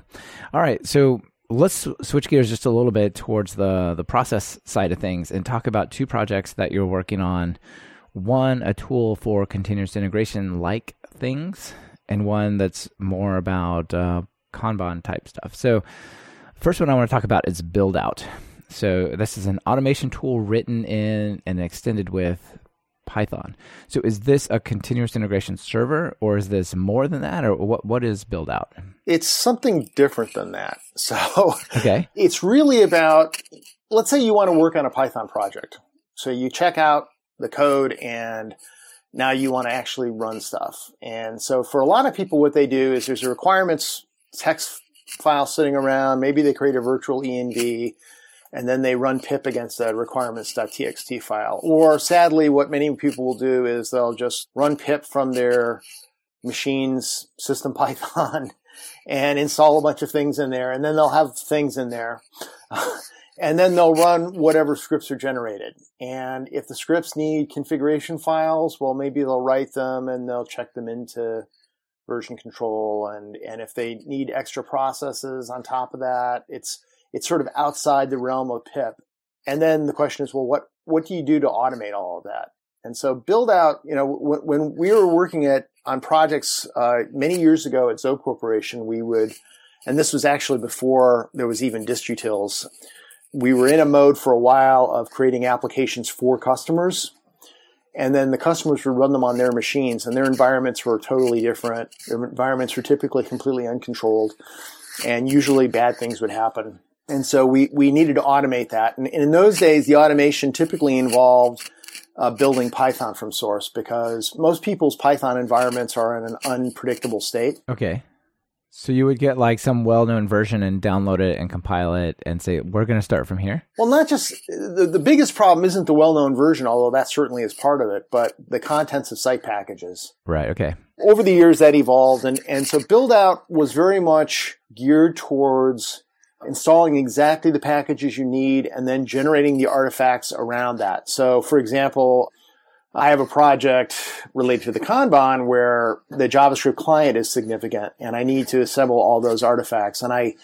All right. So let's switch gears just a little bit towards the the process side of things and talk about two projects that you're working on. One, a tool for continuous integration like things, and one that's more about uh, Kanban type stuff. So, first one I want to talk about is build out. So, this is an automation tool written in and extended with Python. So is this a continuous integration server or is this more than that or what what is build out? It's something different than that. [laughs] So okay. it's really about let's say you want to work on a Python project. So you check out the code and now you want to actually run stuff. And so for a lot of people what they do is there's a requirements text file sitting around, maybe they create a virtual env and then they run pip against the requirements.txt file. Or sadly, what many people will do is they'll just run pip from their machine's system Python [laughs] and install a bunch of things in there, and then they'll have things in there. [laughs] and then they'll run whatever scripts are generated. And if the scripts need configuration files, well, maybe they'll write them and they'll check them into version control. And, and if they need extra processes on top of that, it's, it's sort of outside the realm of pip. And then the question is, well, what, what do you do to automate all of that? And so build out, you know, when, when we were working at, on projects, uh, many years ago at Zope Corporation, we would, and this was actually before there was even distutils. We were in a mode for a while of creating applications for customers. And then the customers would run them on their machines and their environments were totally different. Their environments were typically completely uncontrolled and usually bad things would happen. And so we, we needed to automate that. And, in those days, the automation typically involved uh, building Python from source because most people's Python environments are in an unpredictable state. Okay. So you would get like some well-known version and download it and compile it and say we're going to start from here. Well, not just the, the biggest problem isn't the well-known version, although that certainly is part of it, but the contents of site packages. Right. Okay. Over the years, that evolved, and and so build out was very much geared towards installing exactly the packages you need, and then generating the artifacts around that. So, for example, I have a project related to the Kanban where the JavaScript client is significant, and I need to assemble all those artifacts. And I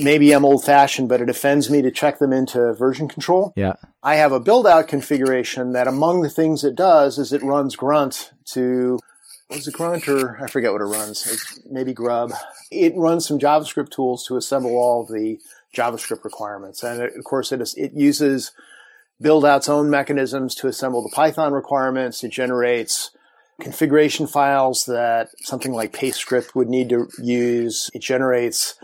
maybe I'm old fashioned, but it offends me to check them into version control. Yeah. I have a build out configuration that among the things it does is it runs grunt to was it grunt or I forget what it runs. It's maybe grub. It runs some JavaScript tools to assemble all the JavaScript requirements. And it, of course it, is, it uses build out's own mechanisms to assemble the Python requirements. It generates configuration files that something like PasteScript would need to use. It generates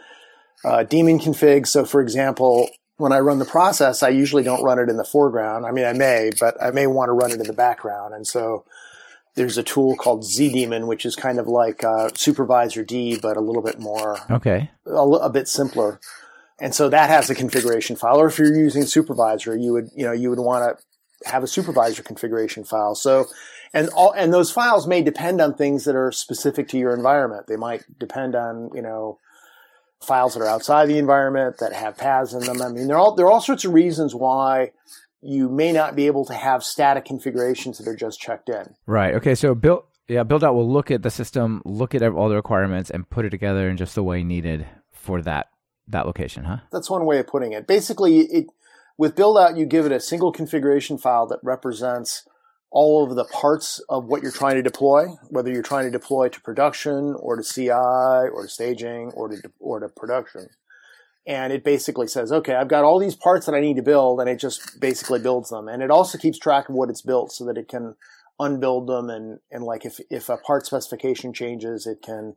uh, daemon config. So for example, when I run the process, I usually don't run it in the foreground. I mean, I may, but I may want to run it in the background. And so there's a tool called ZDaemon, which is kind of like uh, Supervisor D, but a little bit more, okay, a, a, bit simpler. And so that has a configuration file. Or if you're using Supervisor, you would, you know, you would want to have a Supervisor configuration file. So, and all, and those files may depend on things that are specific to your environment. They might depend on, you know, files that are outside the environment that have paths in them. I mean, there are all, there are all sorts of reasons why you may not be able to have static configurations that are just checked in. Right. Okay. So build yeah, build out will look at the system, look at all the requirements, and put it together in just the way needed for that that location, huh? That's one way of putting it. Basically, it with build out, you give it a single configuration file that represents all of the parts of what you're trying to deploy, whether you're trying to deploy to production or to CI or to staging or to or to production and it basically says, okay, I've got all these parts that I need to build, and it just basically builds them. And it also keeps track of what it's built so that it can unbuild them and, and like if, if a part specification changes, it can,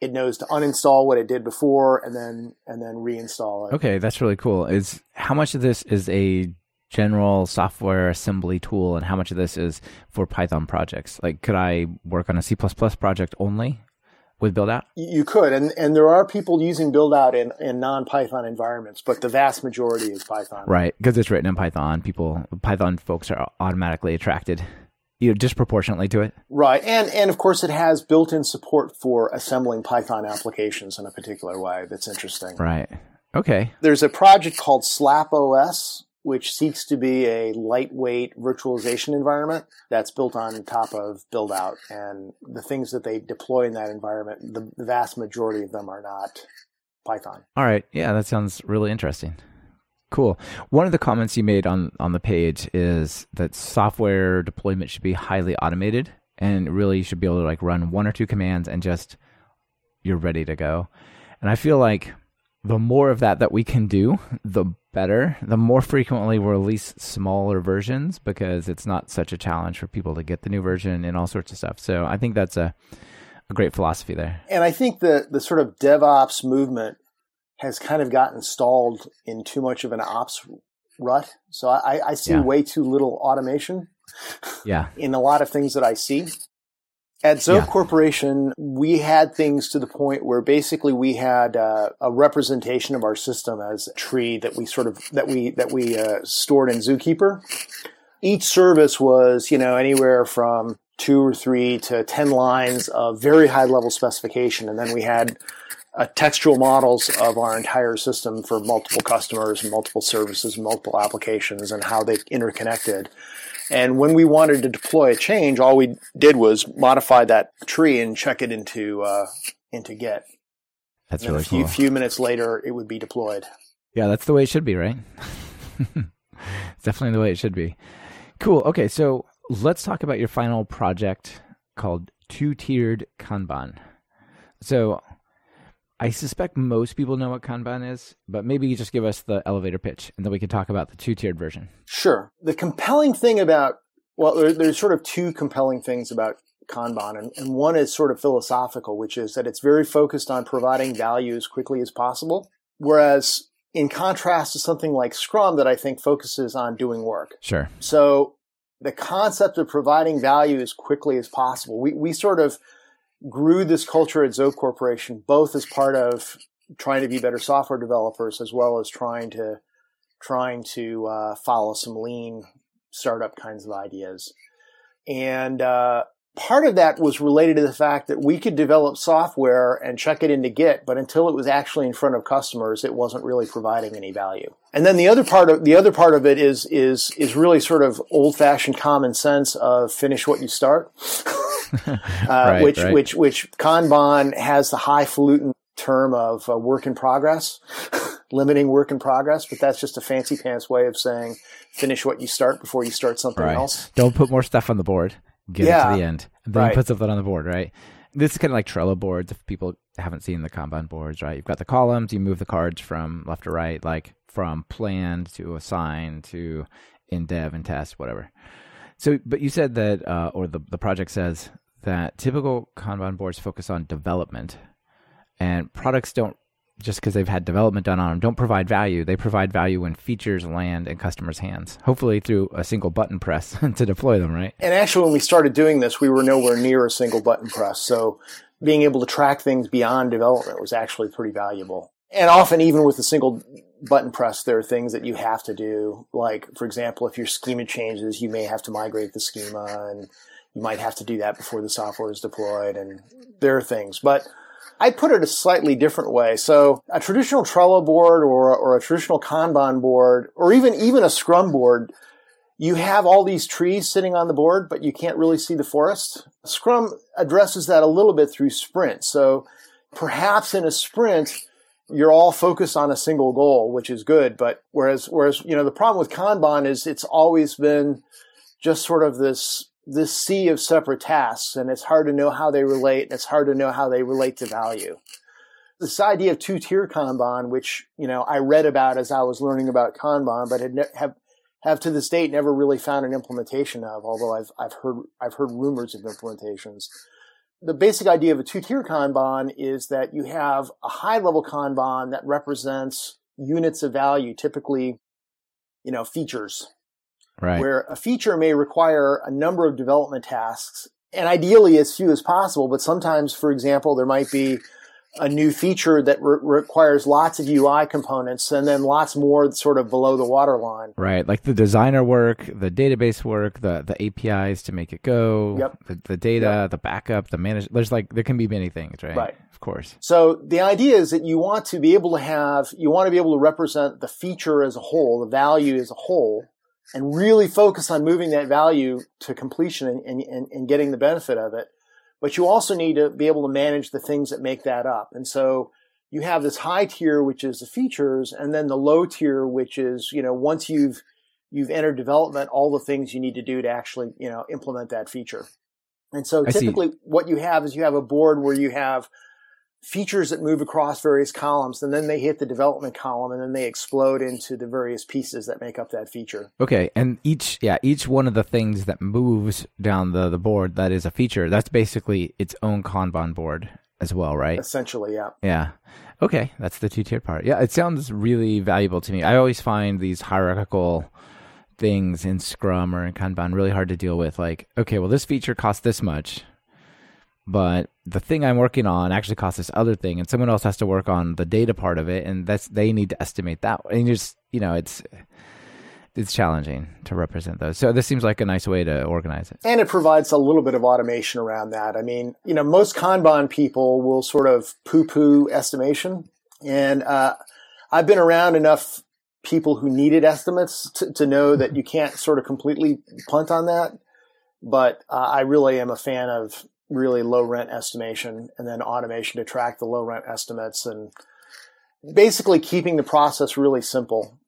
it knows to uninstall what it did before and then, and then reinstall it. Okay. That's really cool. Is how much of this is a general software assembly tool and how much of this is for Python projects? Like, could I work on a C project only? With build out? You could, and, and there are people using build out in, in non Python environments, but the vast majority is Python. Right, because it's written in Python. People, Python folks are automatically attracted, you know, disproportionately to it. Right, and and of course it has built in support for assembling Python applications in a particular way. That's interesting. Right. Okay. There's a project called Slap OS, which seeks to be a lightweight virtualization environment that's built on top of build out. And the things that they deploy in that environment, the, vast majority of them are not Python. All right. Yeah, that sounds really interesting. Cool. One of the comments you made on, on the page is that software deployment should be highly automated and really you should be able to like run one or two commands and just you're ready to go. And I feel like the more of that that we can do, the better. The more frequently we release smaller versions because it's not such a challenge for people to get the new version and all sorts of stuff. So I think that's a, a great philosophy there. And I think the the sort of DevOps movement has kind of gotten stalled in too much of an ops rut. So I, I see Yeah. way too little automation Yeah. [laughs] in a lot of things that I see. At Zope Yeah. Corporation, we had things to the point where basically we had uh, a representation of our system as a tree that we sort of that we that we uh, stored in Zookeeper. Each service was, you know, anywhere from two or three to ten lines of very high level specification, and then we had uh, textual models of our entire system for multiple customers, multiple services, multiple applications, and how they interconnected. And when we wanted to deploy a change, all we did was modify that tree and check it into uh, into Git. That's And really a few, cool. few minutes later, it would be deployed. Yeah, that's the way it should be, right? [laughs] it's definitely the way it should be. Cool. Okay, so let's talk about your final project called Two Tiered Kanban. So I suspect most people know what Kanban is, but maybe you just give us the elevator pitch and then we can talk about the two tiered version. Sure. The compelling thing about well, there, there's sort of two compelling things about Kanban, and, and one is sort of philosophical, which is that it's very focused on providing value as quickly as possible, whereas in contrast to something like Scrum that I think focuses on doing work. Sure. So the concept of providing value as quickly as possible, we, we sort of grew this culture at Zope Corporation, both as part of trying to be better software developers, as well as trying to trying to uh, follow some lean startup kinds of ideas. And uh, part of that was related to the fact that we could develop software and check it into Git, but until it was actually in front of customers, it wasn't really providing any value. And then the other part of the other part of it is is is really sort of old fashioned common sense of finish what you start, [laughs] [laughs] uh, Right, which right. which which Kanban has the highfalutin term of uh, work in progress, [laughs] limiting work in progress, but that's just a fancy pants way of saying finish what you start before you start something Right. else. Don't put more stuff on the board. Get it to the end. And then Right. you put something on the board, right? This is kind of like Trello boards. If people haven't seen the Kanban boards, right? You've got the columns. You move the cards from left to right, like from planned to assigned to in dev and test, whatever. So, but you said that, uh, or the the project says that typical Kanban boards focus on development, and products don't just because they've had development done on them don't provide value. They provide value when features land in customers' hands, hopefully through a single button press [laughs] to deploy them, right? And actually, when we started doing this, we were nowhere near a single button press. So being able to track things beyond development was actually pretty valuable. And often, even with a single button press, there are things that you have to do. Like, for example, if your schema changes, you may have to migrate the schema and you might have to do that before the software is deployed. And there are things, but I put it a slightly different way. So a traditional Trello board or, or a traditional Kanban board or even, even a Scrum board, you have all these trees sitting on the board, but you can't really see the forest. Scrum addresses that a little bit through sprint. So perhaps in a sprint, you're all focused on a single goal, which is good. But whereas, whereas, you know, the problem with Kanban is it's always been just sort of this, this sea of separate tasks and it's hard to know how they relate and it's hard to know how they relate to value. This idea of two tier Kanban, which, you know, I read about as I was learning about Kanban, but had ne- have, have to this date never really found an implementation of, although I've, I've heard, I've heard rumors of implementations. The basic idea of a two tier Kanban is that you have a high level Kanban that represents units of value, typically, you know, features Right. where a feature may require a number of development tasks and ideally as few as possible. But sometimes, for example, there might be a new feature that re- requires lots of UI components and then lots more sort of below the waterline. Right, like the designer work, the database work, the the APIs to make it go, Yep. the, the data, the backup, the manage. There's like there can be many things, right? Right. Of course. So the idea is that you want to be able to have, you want to be able to represent the feature as a whole, the value as a whole, and really focus on moving that value to completion and, and, and, getting the benefit of it. But you also need to be able to manage the things that make that up. And so you have this high tier, which is the features, and then the low tier, which is, you know, once you've, you've entered development, all the things you need to do to actually, you know, implement that feature. And so typically what you have is you have a board where you have features that move across various columns and then they hit the development column and then they explode into the various pieces that make up that feature. Okay, and each yeah, each one of the things that moves down the the board that is a feature, that's basically its own Kanban board as well, right? Essentially, yeah. Yeah. Okay, that's the two tiered part. Yeah, it sounds really valuable to me. I always find these hierarchical things in Scrum or in Kanban really hard to deal with. Like, okay, well, this feature costs this much, but the thing I'm working on actually costs this other thing, and someone else has to work on the data part of it, and that's they need to estimate that. And just, you know, it's it's challenging to represent those. So this seems like a nice way to organize it. And it provides a little bit of automation around that. I mean, you know, most Kanban people will sort of poo poo estimation. And, uh, I've been around enough people who needed estimates to, to know that you can't sort of completely punt on that. But uh, I really am a fan of really low rent estimation and then automation to track the low rent estimates and basically keeping the process really simple.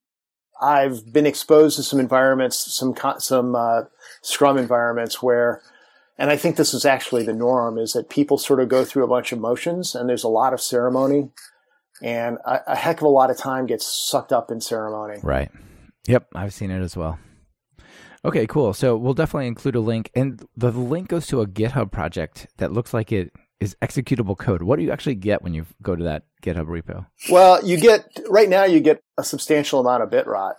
I've been exposed to some environments, some some uh, Scrum environments where, and I think this is actually the norm, is that people sort of go through a bunch of motions, and there's a lot of ceremony, and a, a heck of a lot of time gets sucked up in ceremony. Right. Yep, I've seen it as well. Okay, cool. So we'll definitely include a link, and the link goes to a GitHub project that looks like it is executable code. What do you actually get when you go to that GitHub repo? Well, you get right now you get a substantial amount of bit rot.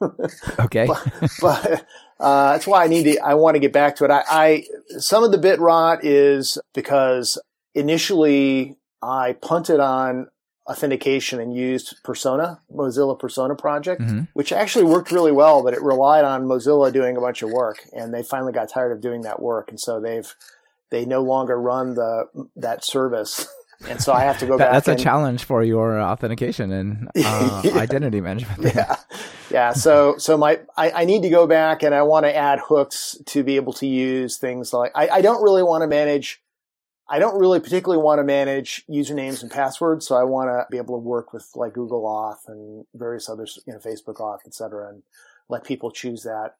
[laughs] okay, but, but uh, that's why I need to. I want to get back to it. I, I some of the bit rot is because initially I punted on authentication and used Persona, Mozilla Persona project, mm-hmm. which actually worked really well, but it relied on Mozilla doing a bunch of work and they finally got tired of doing that work. And so they've, they no longer run the, that service. [laughs] And so I have to go that, back. That's a challenge for your authentication and [laughs] uh, Yeah. identity management. yeah. Yeah. So, so my, I, I need to go back and I want to add hooks to be able to use things like, I, I don't really want to manage I don't really particularly want to manage usernames and passwords, so I want to be able to work with like Google Auth and various others, you know, Facebook Auth, et cetera, and let people choose that.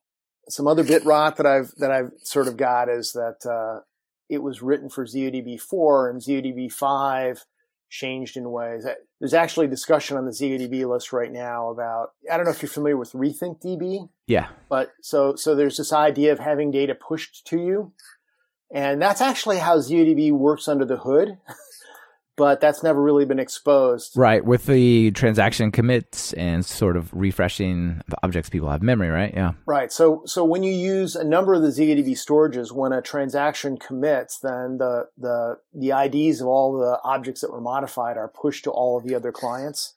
Some other bit rot that I've that I've sort of got is that uh, it was written for ZODB four and ZODB five changed in ways. There's actually discussion on the ZODB list right now about I don't know if you're familiar with RethinkDB. Yeah. but so so there's this idea of having data pushed to you. And that's actually how ZODB works under the hood, [laughs] but that's never really been exposed. Right. With the transaction commits and sort of refreshing the objects people have memory, right? Yeah. Right. So, so when you use a number of the ZODB storages, when a transaction commits, then the, the, the IDs of all the objects that were modified are pushed to all of the other clients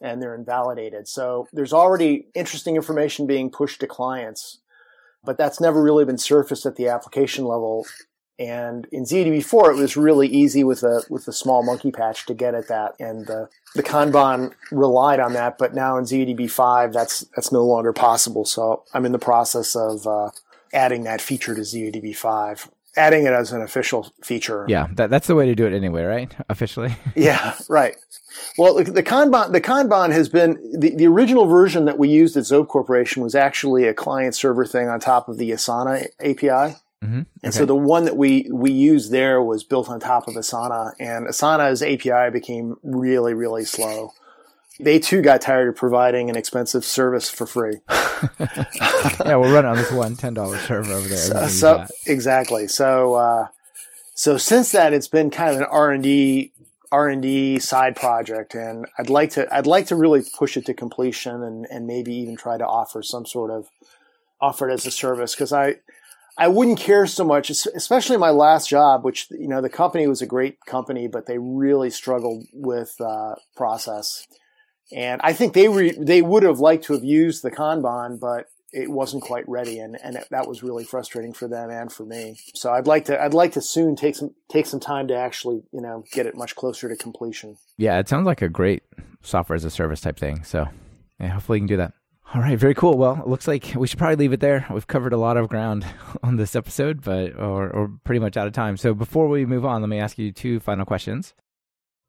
and they're invalidated. So there's already interesting information being pushed to clients, but that's never really been surfaced at the application level. And in ZODB4, it was really easy with a with a small monkey patch to get at that, and the the Kanban relied on that. But now in ZODB5, that's that's no longer possible. So I'm in the process of uh, adding that feature to ZODB5, adding it as an official feature. Yeah. That, that's the way to do it anyway, right? Officially. [laughs] Yeah, right. Well, the, the Kanban the Kanban has been the, the original version that we used at Zope Corporation was actually a client server thing on top of the Asana API. Mm-hmm. And so the one that we, we used there was built on top of Asana and Asana's API became really, really slow. They too got tired of providing an expensive service for free. [laughs] [laughs] yeah, we'll run it on this one $10 server over there. Everybody use so exactly. So, uh, so since that, it's been kind of an R and D R and D side project, and I'd like to I'd like to really push it to completion, and and maybe even try to offer some sort of offer it as a service because I I wouldn't care so much, especially my last job, which you know the company was a great company, but they really struggled with uh, process, and I think they re- they would have liked to have used the Kanban, but it wasn't quite ready, and and it, that was really frustrating for them and for me. So I'd like to I'd like to soon take some take some time to actually you know get it much closer to completion. Yeah, it sounds like a great software as a service type thing. So, yeah, hopefully you can do that. All right, very cool. Well, it looks like we should probably leave it there. We've covered a lot of ground [laughs] on this episode, but or, or pretty much out of time. So before we move on, let me ask you two final questions.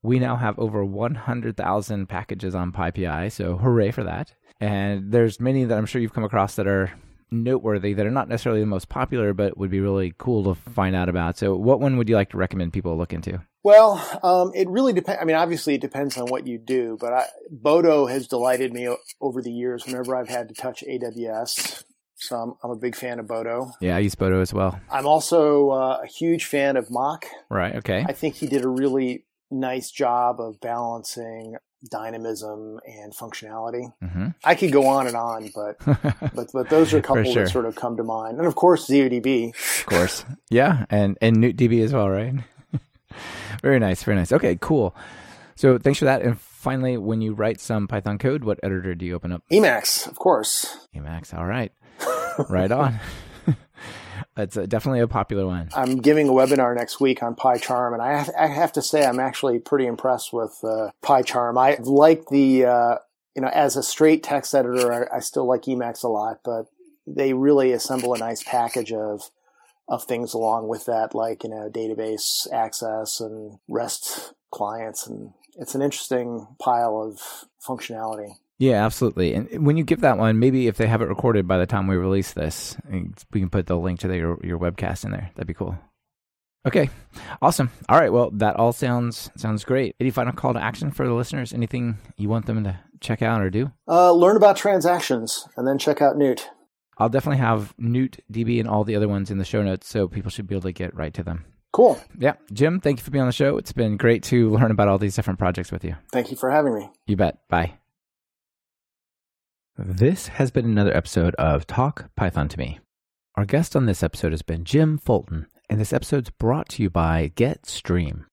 We now have over 100,000 packages on PyPI, so hooray for that. And there's many that I'm sure you've come across that are noteworthy that are not necessarily the most popular, but would be really cool to find out about. So, what one would you like to recommend people look into? Well, um, it really depends. I mean, obviously, it depends on what you do, but I, Boto has delighted me o- over the years whenever I've had to touch AWS. So I'm, I'm a big fan of Boto. Yeah, I use Boto as well. I'm also uh, a huge fan of Mock. Right. Okay. I think he did a really nice job of balancing dynamism and functionality. hmm I could go on and on, but [laughs] but but those are a couple sure. that sort of come to mind. And of course, ZODB. of course. Yeah, and and NewtDB as well, right? [laughs] very nice. Very nice. Okay. Cool. So thanks for that. And finally, when you write some Python code, what editor do you open up? Emacs, of course. Emacs. All right. right on. [laughs] Uh definitely a popular one. I'm giving a webinar next week on PyCharm, and I have, I have to say I'm actually pretty impressed with uh, PyCharm. I like the, uh, you know, as a straight text editor, I, I still like Emacs a lot, but they really assemble a nice package of of things along with that, like you know, database access and REST clients, and it's an interesting pile of functionality. Yeah, absolutely. And when you give that one, maybe if they have it recorded by the time we release this, we can put the link to the, your your webcast in there. That'd be cool. Okay, awesome. All right, well, that all sounds sounds great. Any final call to action for the listeners? Anything you want them to check out or do? Uh, learn about transactions, and then check out Newt. I'll definitely have Newt DB and all the other ones in the show notes, so people should be able to get right to them. Cool. Yeah, Jim, thank you for being on the show. It's been great to learn about all these different projects with you. Thank you for having me. You bet. Bye. This has been another episode of Talk Python to Me. Our guest on this episode has been Jim Fulton, and this episode's brought to you by GetStream.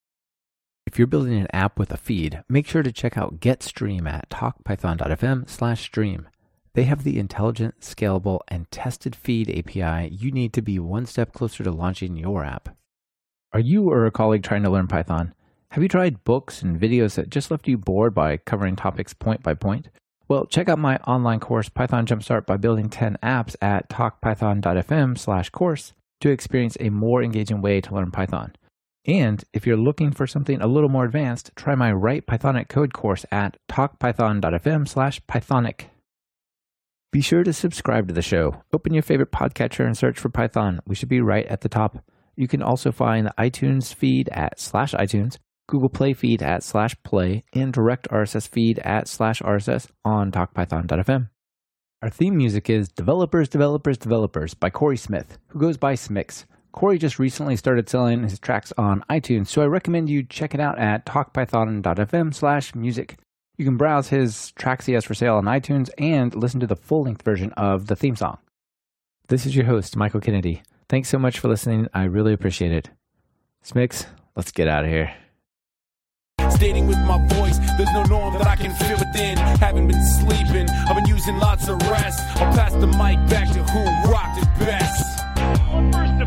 If you're building an app with a feed, make sure to check out GetStream at talkpython.fm slash stream. They have the intelligent, scalable, and tested feed API you need to be one step closer to launching your app. Are you or a colleague trying to learn Python? Have you tried books and videos that just left you bored by covering topics point by point? Well, check out my online course, Python Jumpstart by Building 10 Apps at talkpython.fm slash course to experience a more engaging way to learn Python. And if you're looking for something a little more advanced, try my Write Pythonic Code course at talkpython.fm slash pythonic. Be sure to subscribe to the show. Open your favorite podcatcher and search for Python. We should be right at the top. You can also find the iTunes feed at slash iTunes, Google Play feed at slash play, and direct RSS feed at slash RSS on talkpython.fm. Our theme music is Developers, Developers, Developers by Corey Smith, who goes by Smix. Corey just recently started selling his tracks on iTunes, so I recommend you check it out at talkpython.fm slash music. You can browse his tracks he has for sale on iTunes and listen to the full length version of the theme song. This is your host, Michael Kennedy. Thanks so much for listening. I really appreciate it. Smix, let's get out of here. Dating with my voice, there's no norm that I can fit within. Haven't been sleeping, I've been using lots of rest. I'll pass the mic back to who rocked it best. First